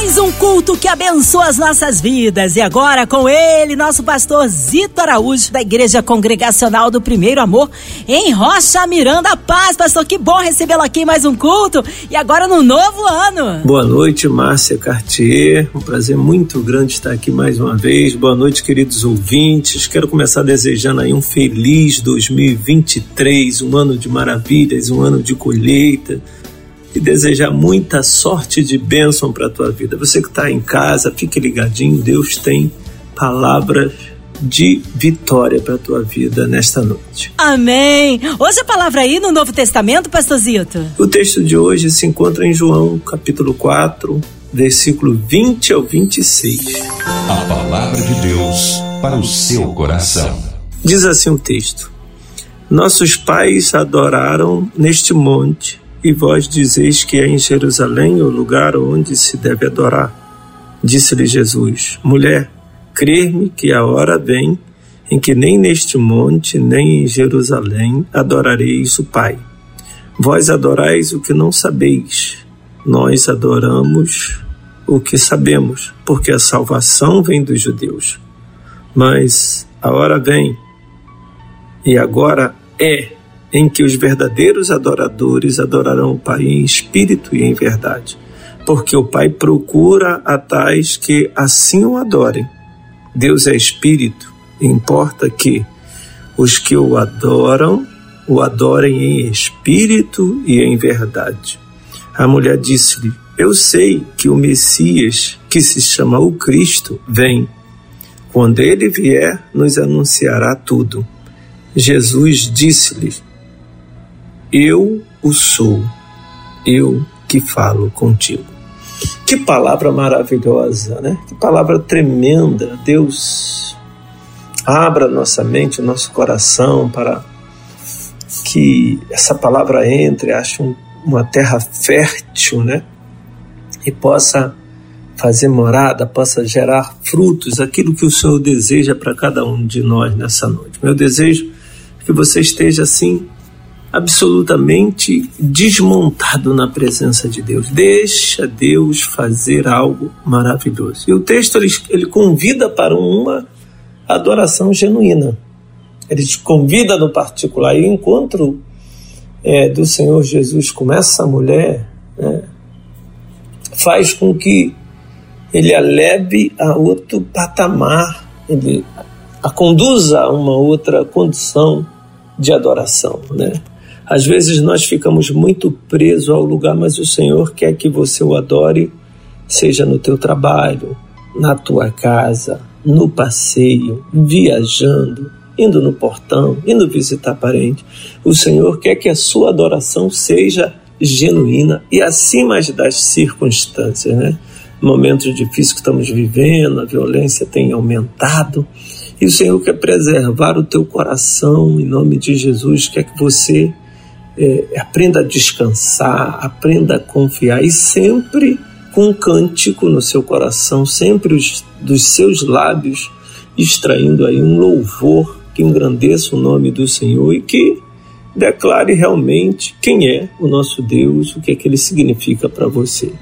Mais um culto que abençoa as nossas vidas. E agora com ele, nosso pastor Zito Araújo, da Igreja Congregacional do Primeiro Amor, em Rocha Miranda Paz. Pastor, que bom recebê-lo aqui em mais um culto. E agora no novo ano. Boa noite, Márcia Cartier. Um prazer muito grande estar aqui mais uma vez. Boa noite, queridos ouvintes. Quero começar desejando aí um feliz 2023, um ano de maravilhas, um ano de colheita e desejar muita sorte de bênção para a tua vida. Você que está em casa, fique ligadinho, Deus tem palavras de vitória para a tua vida nesta noite. Amém. Hoje a palavra aí no Novo Testamento, pastorzito. O texto de hoje se encontra em João, capítulo 4, versículo 20 ao 26. A palavra de Deus para o seu coração. Diz assim o texto: Nossos pais adoraram neste monte e vós dizeis que é em Jerusalém o lugar onde se deve adorar. Disse-lhe Jesus: Mulher, crer-me que a hora vem em que nem neste monte, nem em Jerusalém adorareis o Pai. Vós adorais o que não sabeis, nós adoramos o que sabemos, porque a salvação vem dos judeus. Mas a hora vem, e agora é em que os verdadeiros adoradores adorarão o Pai em espírito e em verdade, porque o Pai procura a tais que assim o adorem. Deus é espírito, importa que os que o adoram o adorem em espírito e em verdade. A mulher disse-lhe: Eu sei que o Messias, que se chama o Cristo, vem. Quando ele vier, nos anunciará tudo. Jesus disse-lhe: eu o sou, eu que falo contigo. Que palavra maravilhosa, né? Que palavra tremenda. Deus abra nossa mente, nosso coração para que essa palavra entre, ache um, uma terra fértil, né? E possa fazer morada, possa gerar frutos, aquilo que o Senhor deseja para cada um de nós nessa noite. Meu desejo é que você esteja assim absolutamente desmontado na presença de Deus. Deixa Deus fazer algo maravilhoso. E o texto ele, ele convida para uma adoração genuína. Ele te convida no particular. E o encontro é, do Senhor Jesus com essa mulher né, faz com que ele a leve a outro patamar, ele a conduza a uma outra condição de adoração, né? Às vezes nós ficamos muito presos ao lugar, mas o Senhor quer que você o adore, seja no teu trabalho, na tua casa, no passeio, viajando, indo no portão, indo visitar parente. O Senhor quer que a sua adoração seja genuína e acima das circunstâncias, né? Momentos difíceis que estamos vivendo, a violência tem aumentado. E o Senhor quer preservar o teu coração em nome de Jesus, quer que você é, aprenda a descansar, aprenda a confiar e sempre com um cântico no seu coração, sempre os, dos seus lábios, extraindo aí um louvor que engrandeça o nome do Senhor e que declare realmente quem é o nosso Deus, o que é que ele significa para você.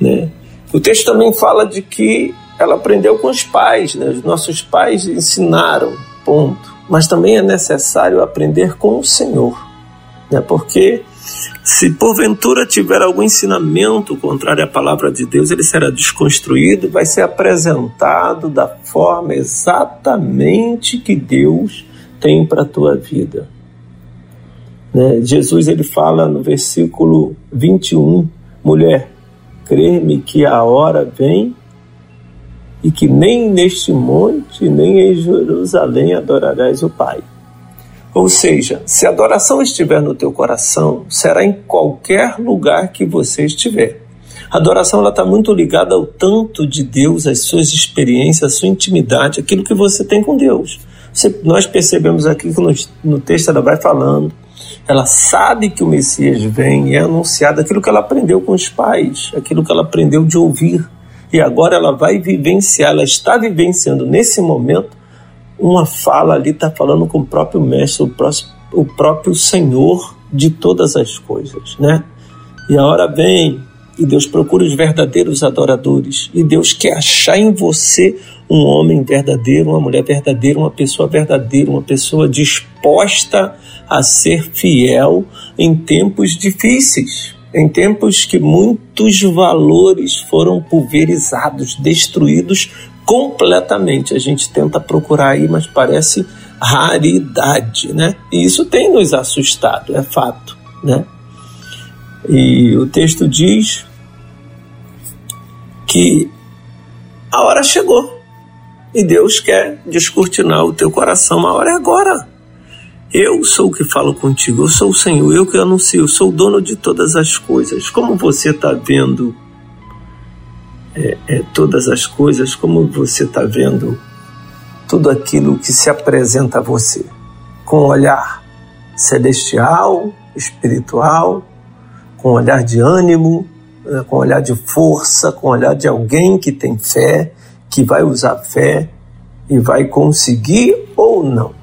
Né? O texto também fala de que ela aprendeu com os pais, né? os nossos pais ensinaram, ponto. Mas também é necessário aprender com o Senhor né? porque se porventura tiver algum ensinamento contrário à palavra de Deus, ele será desconstruído, vai ser apresentado da forma exatamente que Deus tem para a tua vida. Né? Jesus ele fala no versículo 21, mulher, crê-me que a hora vem e que nem neste monte, nem em Jerusalém adorarás o Pai. Ou seja, se a adoração estiver no teu coração, será em qualquer lugar que você estiver. A adoração está muito ligada ao tanto de Deus, às suas experiências, à sua intimidade, aquilo que você tem com Deus. Você, nós percebemos aqui que no, no texto ela vai falando, ela sabe que o Messias vem e é anunciado aquilo que ela aprendeu com os pais, aquilo que ela aprendeu de ouvir. e agora ela vai vivenciar, ela está vivenciando nesse momento uma fala ali, está falando com o próprio Mestre, o, próximo, o próprio Senhor de todas as coisas, né? E a hora vem e Deus procura os verdadeiros adoradores e Deus quer achar em você um homem verdadeiro, uma mulher verdadeira, uma pessoa verdadeira, uma pessoa disposta a ser fiel em tempos difíceis, em tempos que muitos valores foram pulverizados, destruídos completamente. A gente tenta procurar aí, mas parece raridade, né? E isso tem nos assustado, é fato, né? E o texto diz que a hora chegou e Deus quer descortinar o teu coração. A hora é agora. Eu sou o que falo contigo, eu sou o Senhor, eu que anuncio, eu sou o dono de todas as coisas. Como você está vendo é, é, todas as coisas, como você está vendo tudo aquilo que se apresenta a você, com um olhar celestial, espiritual, com um olhar de ânimo, né, com um olhar de força, com um olhar de alguém que tem fé, que vai usar fé e vai conseguir ou não.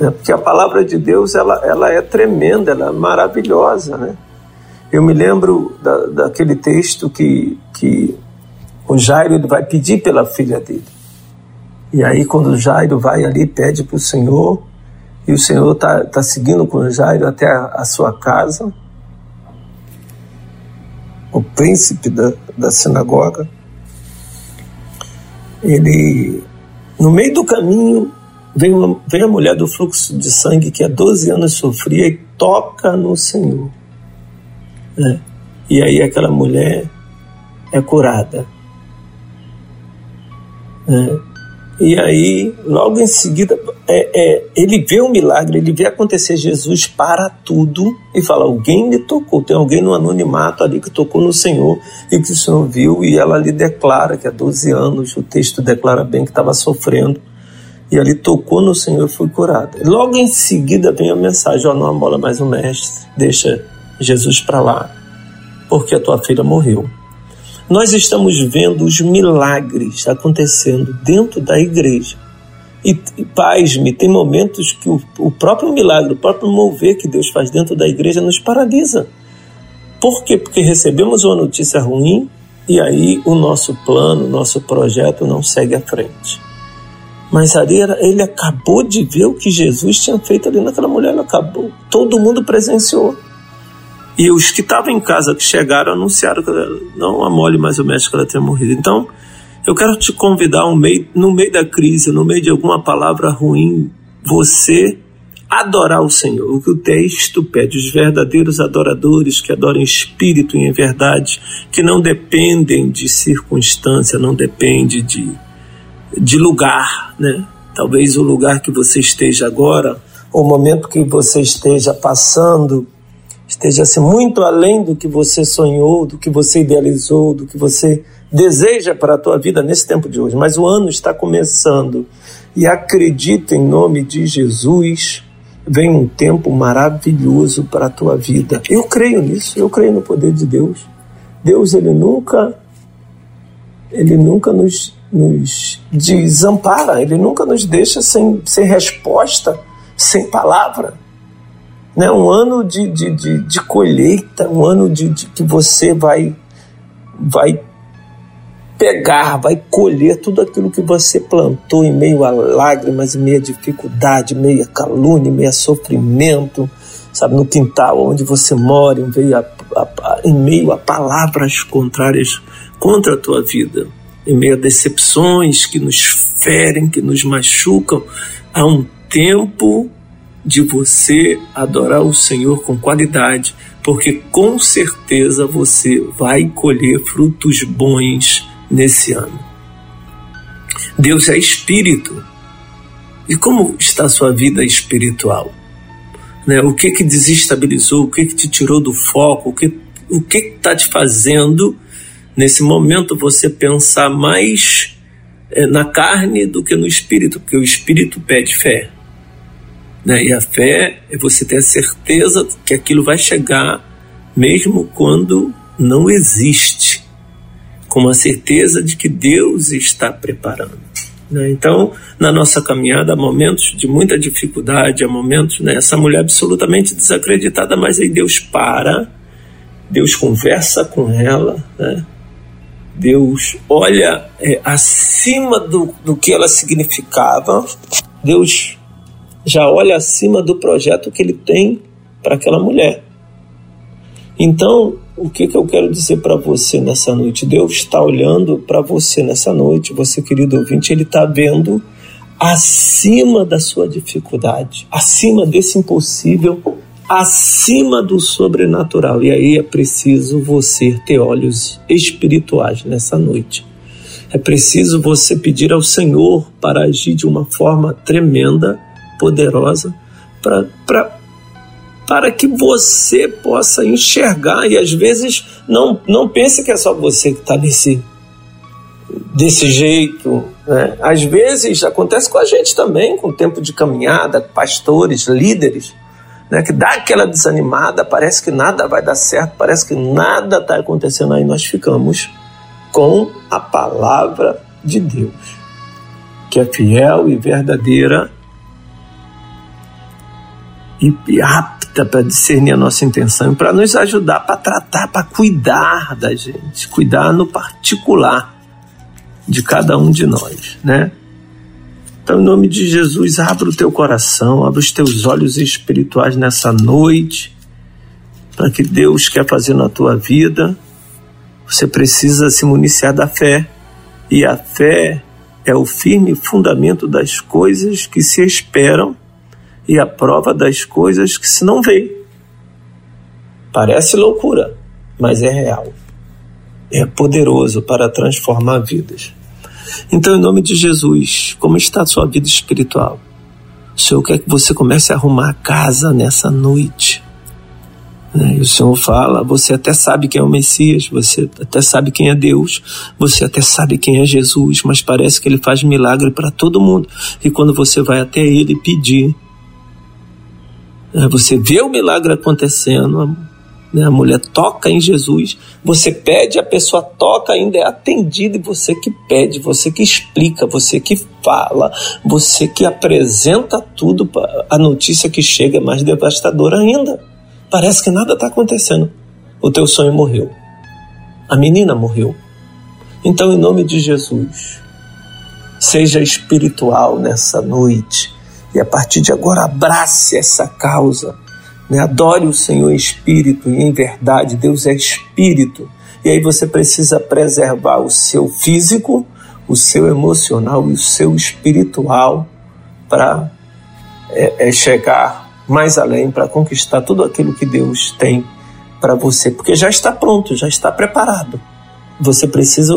É, porque a palavra de Deus ela, ela é tremenda, ela é maravilhosa. Né? Eu me lembro da, daquele texto que, que o Jairo ele vai pedir pela filha dele. E aí, quando o Jairo vai ali, pede para o Senhor, e o Senhor está tá seguindo com o Jairo até a, a sua casa, o príncipe da, da sinagoga ele, no meio do caminho, vem, uma, vem a mulher do fluxo de sangue que há 12 anos sofria e toca no Senhor. Né? E aí aquela mulher é curada. Né? E aí, logo em seguida, é, é, ele vê o milagre, ele vê acontecer, Jesus para tudo e fala: Alguém me tocou, tem alguém no anonimato ali que tocou no Senhor e que o Senhor viu, e ela lhe declara que há 12 anos, o texto declara bem que estava sofrendo, e ali tocou no Senhor e foi curada. Logo em seguida vem a mensagem: Ó, não amola mais o mestre, deixa Jesus para lá, porque a tua filha morreu. Nós estamos vendo os milagres acontecendo dentro da igreja. E, e pasme, tem momentos que o, o próprio milagre, o próprio mover que Deus faz dentro da igreja nos paralisa. Por quê? Porque recebemos uma notícia ruim e aí o nosso plano, o nosso projeto não segue à frente. Mas ali ele acabou de ver o que Jesus tinha feito ali naquela mulher, ele acabou. Todo mundo presenciou. E os que estavam em casa, que chegaram, anunciaram que não amole mais o médico que ela tinha morrido. Então, eu quero te convidar um meio, no meio da crise, no meio de alguma palavra ruim, você adorar o Senhor. O que o texto pede, os verdadeiros adoradores que adoram em espírito e em verdade, que não dependem de circunstância, não depende de, de lugar, né? Talvez o lugar que você esteja agora, o momento que você esteja passando, esteja assim, muito além do que você sonhou, do que você idealizou, do que você deseja para a tua vida nesse tempo de hoje. Mas o ano está começando e acredita em nome de Jesus, vem um tempo maravilhoso para a tua vida. Eu creio nisso, eu creio no poder de Deus. Deus, ele nunca ele nunca nos, nos desampara, ele nunca nos deixa sem, sem resposta, sem palavra né? um ano de, de, de, de colheita, um ano de, de, que você vai, vai pegar, vai colher tudo aquilo que você plantou em meio a lágrimas, em meio a dificuldade, em meio a calúnia, em meio a sofrimento, sabe, no quintal onde você mora, em meio a, a, a, em meio a palavras contrárias contra a tua vida, em meio a decepções que nos ferem, que nos machucam. Há um tempo de você adorar o Senhor com qualidade, porque com certeza você vai colher frutos bons nesse ano. Deus é espírito. E como está a sua vida espiritual? Né? O que que desestabilizou? O que que te tirou do foco? O que o que está te fazendo nesse momento você pensar mais é, na carne do que no espírito? Porque o espírito pede fé. Né? E a fé é você ter a certeza que aquilo vai chegar, mesmo quando não existe. com uma certeza de que Deus está preparando. Né? Então, na nossa caminhada, há momentos de muita dificuldade, há momentos, né, essa mulher absolutamente desacreditada, mas aí Deus para, Deus conversa com ela, né? Deus olha é, acima do, do que ela significava, Deus já olha acima do projeto que ele tem para aquela mulher. Então, o que, que eu quero dizer para você nessa noite? Deus está olhando para você nessa noite, você querido ouvinte, Ele está vendo acima da sua dificuldade, acima desse impossível, acima do sobrenatural. E aí é preciso você ter olhos espirituais nessa noite. É preciso você pedir ao Senhor para agir de uma forma tremenda, poderosa, para para que você possa enxergar e às vezes não, não pense que é só você que está nesse desse jeito. Né? Às vezes acontece com a gente também, com o tempo de caminhada, pastores, líderes, né? que dá aquela desanimada, parece que nada vai dar certo, parece que nada está acontecendo aí. Nós ficamos com a palavra de Deus, que é fiel e verdadeira e apta para discernir a nossa intenção e para nos ajudar, para tratar, para cuidar da gente, cuidar no particular de cada um de nós, né? Então, em nome de Jesus, abra o teu coração, abra os teus olhos espirituais nessa noite, para que Deus quer fazer na tua vida. Você precisa se municiar da fé, e a fé é o firme fundamento das coisas que se esperam e a prova das coisas que se não vê. Parece loucura, mas é real. É poderoso para transformar vidas. Então, em nome de Jesus, como está a sua vida espiritual? O Senhor quer que você comece a arrumar a casa nessa noite. Né? E o Senhor fala: você até sabe quem é o Messias, você até sabe quem é Deus, você até sabe quem é Jesus, mas parece que ele faz milagre para todo mundo. E quando você vai até ele pedir, é, você vê o milagre acontecendo, né? a mulher toca em Jesus, você pede, a pessoa toca, ainda é atendida, e você que pede, você que explica, você que fala, você que apresenta tudo, a notícia que chega é mais devastadora ainda. Parece que nada está acontecendo. O teu sonho morreu. A menina morreu. Então, em nome de Jesus, seja espiritual nessa noite e a partir de agora abrace essa causa. Né? Adore o Senhor espírito e em verdade. Deus é espírito. E aí você precisa preservar o seu físico, o seu emocional e o seu espiritual para é, é chegar mais além, para conquistar tudo aquilo que Deus tem para você, porque já está pronto, já está preparado. Você precisa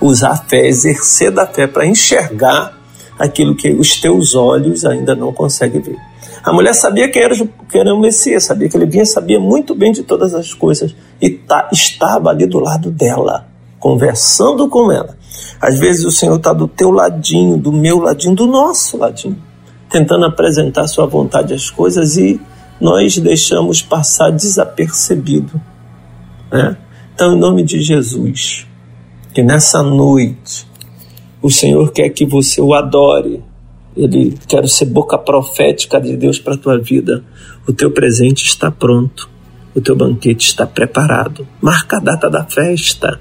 usar a fé, exercer da fé para enxergar aquilo que os teus olhos ainda não conseguem ver. A mulher sabia quem era, quem era o Messias, sabia que ele vinha, sabia muito bem de todas as coisas e tá, estava ali do lado dela, conversando com ela. Às vezes o Senhor está do teu ladinho, do meu ladinho, do nosso ladinho, tentando apresentar sua vontade às coisas e nós deixamos passar desapercebido. Né? Então, em nome de Jesus, que nessa noite o Senhor quer que você o adore. Ele quer ser boca profética de Deus para a tua vida. O teu presente está pronto. O teu banquete está preparado. Marca a data da festa.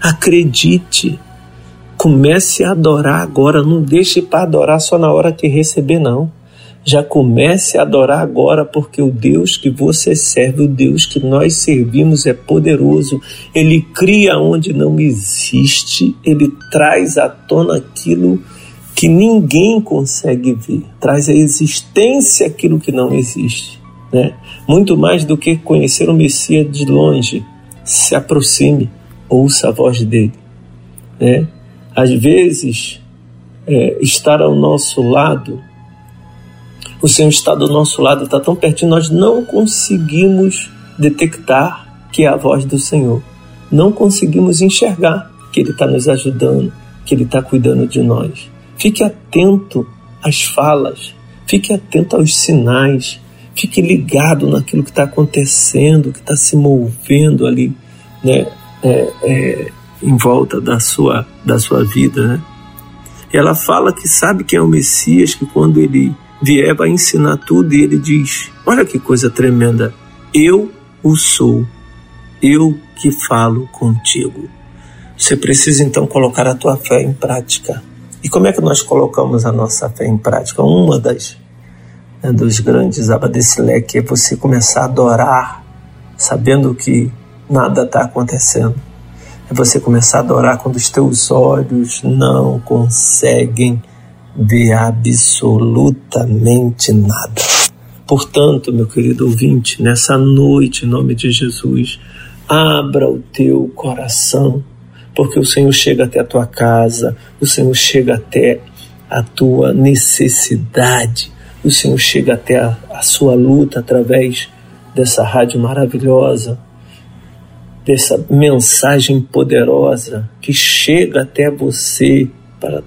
Acredite. Comece a adorar agora. Não deixe para adorar só na hora que receber, não. Já comece a adorar agora, porque o Deus que você serve, o Deus que nós servimos é poderoso. Ele cria onde não existe, ele traz à tona aquilo que ninguém consegue ver, traz à existência aquilo que não existe. Né? Muito mais do que conhecer o Messias de longe, se aproxime, ouça a voz dele. Né? Às vezes, é, estar ao nosso lado o Senhor está do nosso lado, está tão pertinho, nós não conseguimos detectar que é a voz do Senhor. Não conseguimos enxergar que Ele está nos ajudando, que Ele está cuidando de nós. Fique atento às falas, fique atento aos sinais, fique ligado naquilo que está acontecendo, que está se movendo ali, né? É, é, em volta da sua, da sua vida, né? Ela fala que sabe quem é o Messias, que quando ele vier vai ensinar tudo e ele diz: Olha que coisa tremenda, eu o sou, eu que falo contigo. Você precisa então colocar a tua fé em prática. E como é que nós colocamos a nossa fé em prática? Uma das né, dos grandes abadecileque é você começar a adorar, sabendo que nada está acontecendo. É você começar a adorar quando os teus olhos não conseguem ver absolutamente nada. Portanto, meu querido ouvinte, nessa noite, em nome de Jesus, abra o teu coração, porque o Senhor chega até a tua casa, o Senhor chega até a tua necessidade, o Senhor chega até a, a sua luta através dessa rádio maravilhosa, dessa mensagem poderosa que chega até você para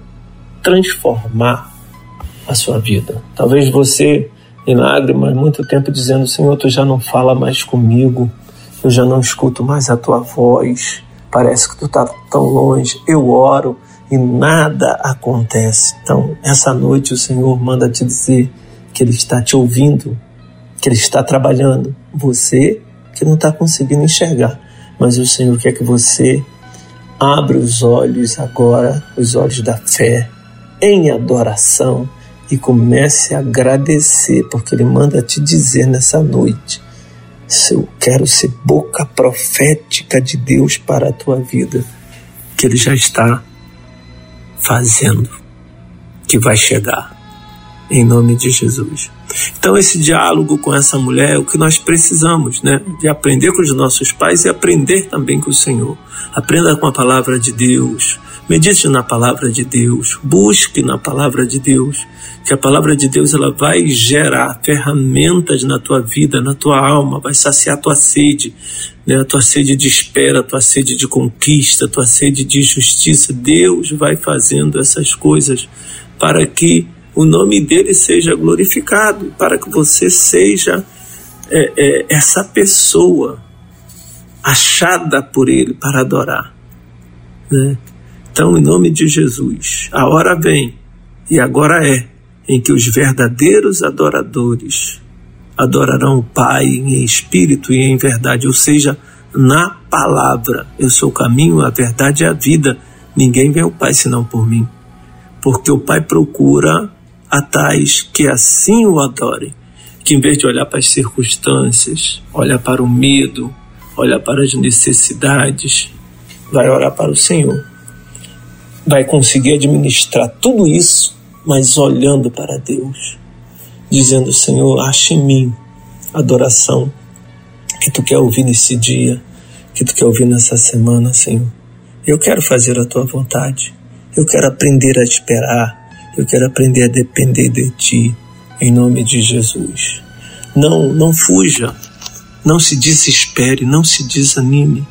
transformar a sua vida. Talvez você, em lágrimas, muito tempo dizendo: Senhor, tu já não fala mais comigo, eu já não escuto mais a tua voz, parece que tu está tão longe. Eu oro e nada acontece. Então, essa noite o Senhor manda te dizer que Ele está te ouvindo, que Ele está trabalhando. Você que não está conseguindo enxergar, mas o Senhor quer que você abra os olhos agora, os olhos da fé, em adoração e comece a agradecer, porque Ele manda te dizer nessa noite: se eu quero ser boca profética de Deus para a tua vida, que Ele já está fazendo, que vai chegar em nome de Jesus. Então esse diálogo com essa mulher é o que nós precisamos, né? De aprender com os nossos pais e aprender também com o Senhor. Aprenda com a palavra de Deus, medite na palavra de Deus, busque na palavra de Deus, que a palavra de Deus ela vai gerar ferramentas na tua vida, na tua alma, vai saciar a tua sede, né? a tua sede de espera, a tua sede de conquista, a tua sede de justiça. Deus vai fazendo essas coisas para que o nome dele seja glorificado, para que você seja é, é, essa pessoa achada por ele para adorar. Né? Então, em nome de Jesus, a hora vem, e agora é, em que os verdadeiros adoradores adorarão o Pai em espírito e em verdade, ou seja, na palavra. Eu sou o caminho, a verdade e a vida. Ninguém vê o Pai senão por mim. Porque o Pai procura a tais que assim o adorem, que em vez de olhar para as circunstâncias, olhar para o medo, olhar para as necessidades, vai orar para o Senhor. Vai conseguir administrar tudo isso, mas olhando para Deus, dizendo: Senhor, acha em mim adoração que tu quer ouvir nesse dia, que tu quer ouvir nessa semana, Senhor. Eu quero fazer a tua vontade. Eu quero aprender a esperar. Eu quero aprender a depender de Ti, em nome de Jesus. Não, não fuja, não se desespere, não se desanime.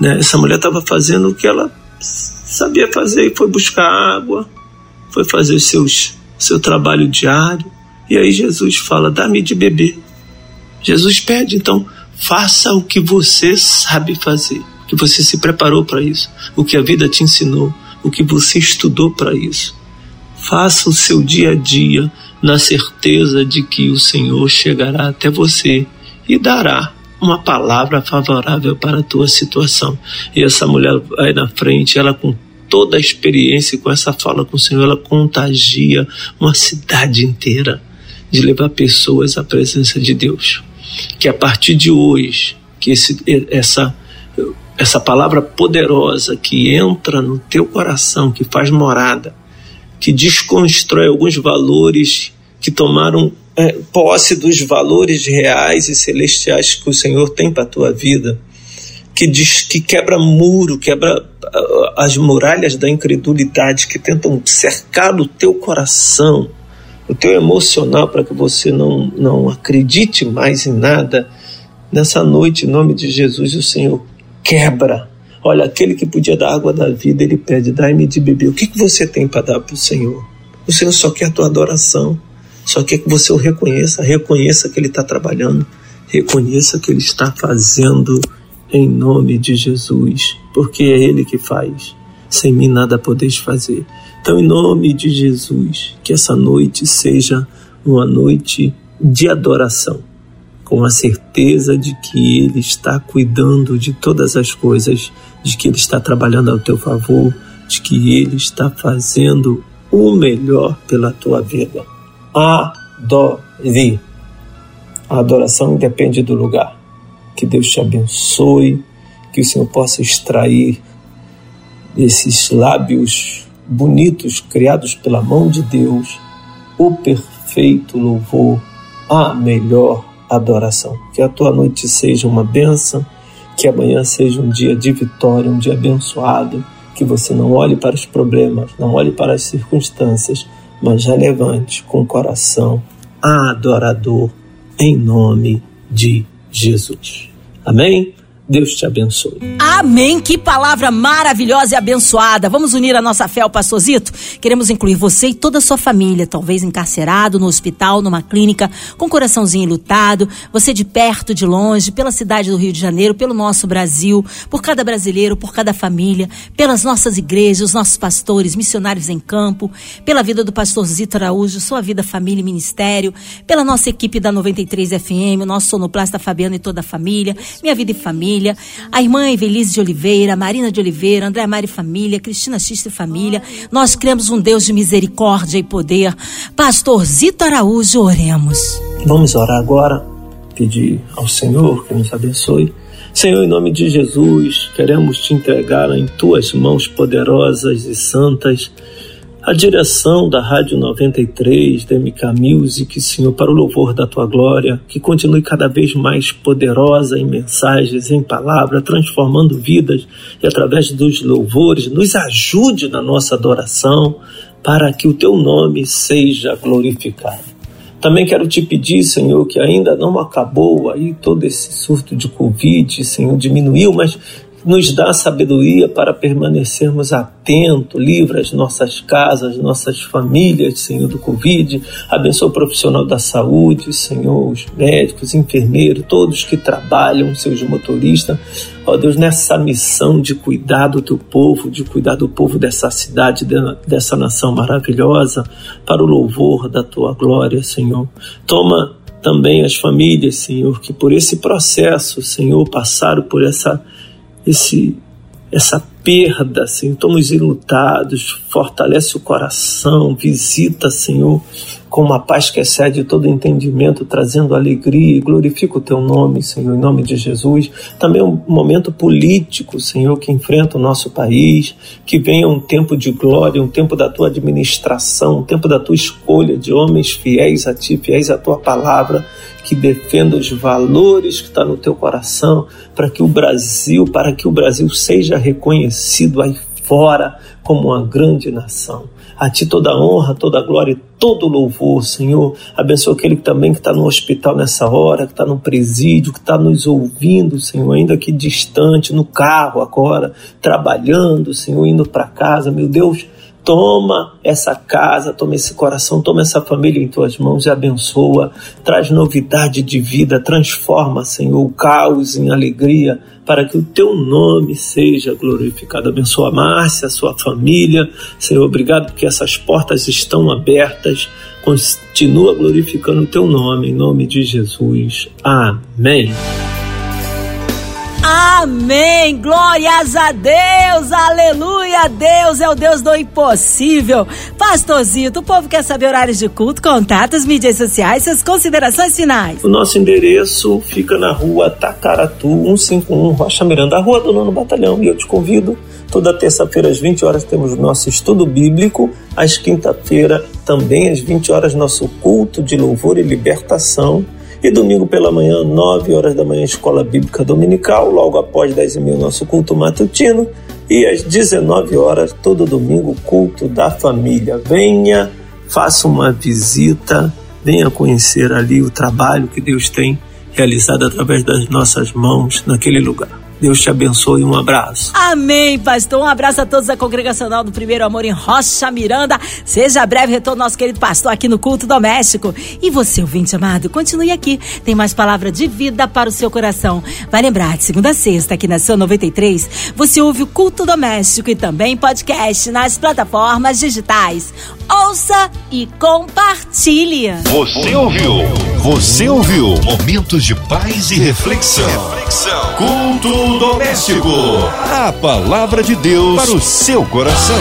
Né? Essa mulher estava fazendo o que ela sabia fazer e foi buscar água, foi fazer seus, seu trabalho diário. E aí Jesus fala: dá-me de beber. Jesus pede, então, faça o que você sabe fazer, que você se preparou para isso, o que a vida te ensinou, o que você estudou para isso. Faça o seu dia a dia na certeza de que o Senhor chegará até você e dará uma palavra favorável para a tua situação. E essa mulher vai na frente, ela com toda a experiência com essa fala com o Senhor, ela contagia uma cidade inteira de levar pessoas à presença de Deus. Que a partir de hoje, que esse, essa essa palavra poderosa que entra no teu coração, que faz morada, que desconstrói alguns valores que tomaram é, posse dos valores reais e celestiais que o Senhor tem para a tua vida, que, diz, que quebra muro, quebra as muralhas da incredulidade que tentam cercar o teu coração, o teu emocional para que você não, não acredite mais em nada. Nessa noite, em nome de Jesus, o Senhor quebra Olha, aquele que podia dar água da vida, ele pede, dai-me de beber. O que, que você tem para dar para o Senhor? O Senhor só quer a tua adoração, só quer que você o reconheça, reconheça que Ele está trabalhando, reconheça que Ele está fazendo em nome de Jesus, porque é Ele que faz. Sem mim nada podeis fazer. Então, em nome de Jesus, que essa noite seja uma noite de adoração, com a certeza de que Ele está cuidando de todas as coisas, de que Ele está trabalhando ao teu favor, de que Ele está fazendo o melhor pela tua vida. Adore. A adoração independe do lugar. Que Deus te abençoe, que o Senhor possa extrair esses lábios bonitos criados pela mão de Deus o perfeito louvor, a melhor adoração. Que a tua noite seja uma bênção, que amanhã seja um dia de vitória, um dia abençoado, que você não olhe para os problemas, não olhe para as circunstâncias, mas já levante com o coração adorador em nome de Jesus. Amém? Deus te abençoe. Amém. Que palavra maravilhosa e abençoada. Vamos unir a nossa fé ao pastorzito? Queremos incluir você e toda a sua família, talvez encarcerado no hospital, numa clínica, com coraçãozinho lutado, você de perto, de longe, pela cidade do Rio de Janeiro, pelo nosso Brasil, por cada brasileiro, por cada família, pelas nossas igrejas, os nossos pastores, missionários em campo, pela vida do pastor Zito Araújo, sua vida, família e ministério, pela nossa equipe da 93 FM, o nosso sonoplasta Fabiano e toda a família, minha vida e família família, a irmã Evelise de Oliveira, Marina de Oliveira, André Mari Família, Cristina Xista Família. Nós cremos um Deus de misericórdia e poder. Pastor Zito Araújo, oremos. Vamos orar agora, pedir ao Senhor que nos abençoe. Senhor, em nome de Jesus, queremos te entregar em tuas mãos poderosas e santas a direção da Rádio 93, da MK Music, Senhor, para o louvor da tua glória, que continue cada vez mais poderosa em mensagens, em palavra, transformando vidas e através dos louvores, nos ajude na nossa adoração, para que o teu nome seja glorificado. Também quero te pedir, Senhor, que ainda não acabou aí todo esse surto de Covid, Senhor, diminuiu, mas nos dá sabedoria para permanecermos atentos, livra as nossas casas, nossas famílias, Senhor, do Covid. Abençoa o profissional da saúde, Senhor, os médicos, enfermeiros, todos que trabalham, seus motoristas. Ó Deus, nessa missão de cuidar do teu povo, de cuidar do povo dessa cidade, dessa nação maravilhosa, para o louvor da tua glória, Senhor. Toma também as famílias, Senhor, que por esse processo, Senhor, passaram por essa esse essa perda, sintomas enlutados, fortalece o coração, visita, Senhor, com uma paz que excede todo entendimento, trazendo alegria e glorifica o teu nome, Senhor, em nome de Jesus. Também um momento político, Senhor, que enfrenta o nosso país, que venha um tempo de glória, um tempo da tua administração, um tempo da tua escolha de homens fiéis a ti, fiéis à tua palavra, que defenda os valores que está no teu coração, para que o Brasil, para que o Brasil seja reconhecido aí fora como uma grande nação. A ti toda honra, toda glória e todo louvor, Senhor. Abençoa aquele que também que está no hospital nessa hora, que está no presídio, que está nos ouvindo, Senhor, ainda que distante, no carro agora, trabalhando, Senhor, indo para casa. Meu Deus, Toma essa casa, toma esse coração, toma essa família em tuas mãos e abençoa. Traz novidade de vida, transforma, Senhor, o caos em alegria, para que o teu nome seja glorificado. Abençoa a Márcia, a sua família. Senhor, obrigado porque essas portas estão abertas. Continua glorificando o teu nome, em nome de Jesus. Amém. Amém! Glórias a Deus! Aleluia! Deus é o Deus do impossível. Pastorzito, o povo quer saber horários de culto, contatos, mídias sociais, suas considerações finais. O nosso endereço fica na rua Tacaratu, 151, Rocha Miranda, a rua do nono batalhão. E eu te convido, toda terça-feira às 20 horas temos nosso estudo bíblico, às quinta-feira também às 20 horas nosso culto de louvor e libertação e domingo pela manhã, 9 horas da manhã, Escola Bíblica Dominical. Logo após 10 e meia, nosso culto matutino. E às 19 horas, todo domingo, culto da família. Venha, faça uma visita, venha conhecer ali o trabalho que Deus tem realizado através das nossas mãos naquele lugar. Deus te abençoe. Um abraço. Amém, pastor. Um abraço a todos da congregacional do Primeiro Amor em Rocha Miranda. Seja breve retorno nosso querido pastor aqui no culto doméstico. E você, ouvinte amado, continue aqui. Tem mais palavra de vida para o seu coração. Vai lembrar, de segunda a sexta, aqui na sua 93, você ouve o culto doméstico e também podcast nas plataformas digitais. Ouça e compartilhe. Você ouviu? Você ouviu? Momentos de paz e reflexão. reflexão. Culto doméstico. A palavra de Deus para o seu coração.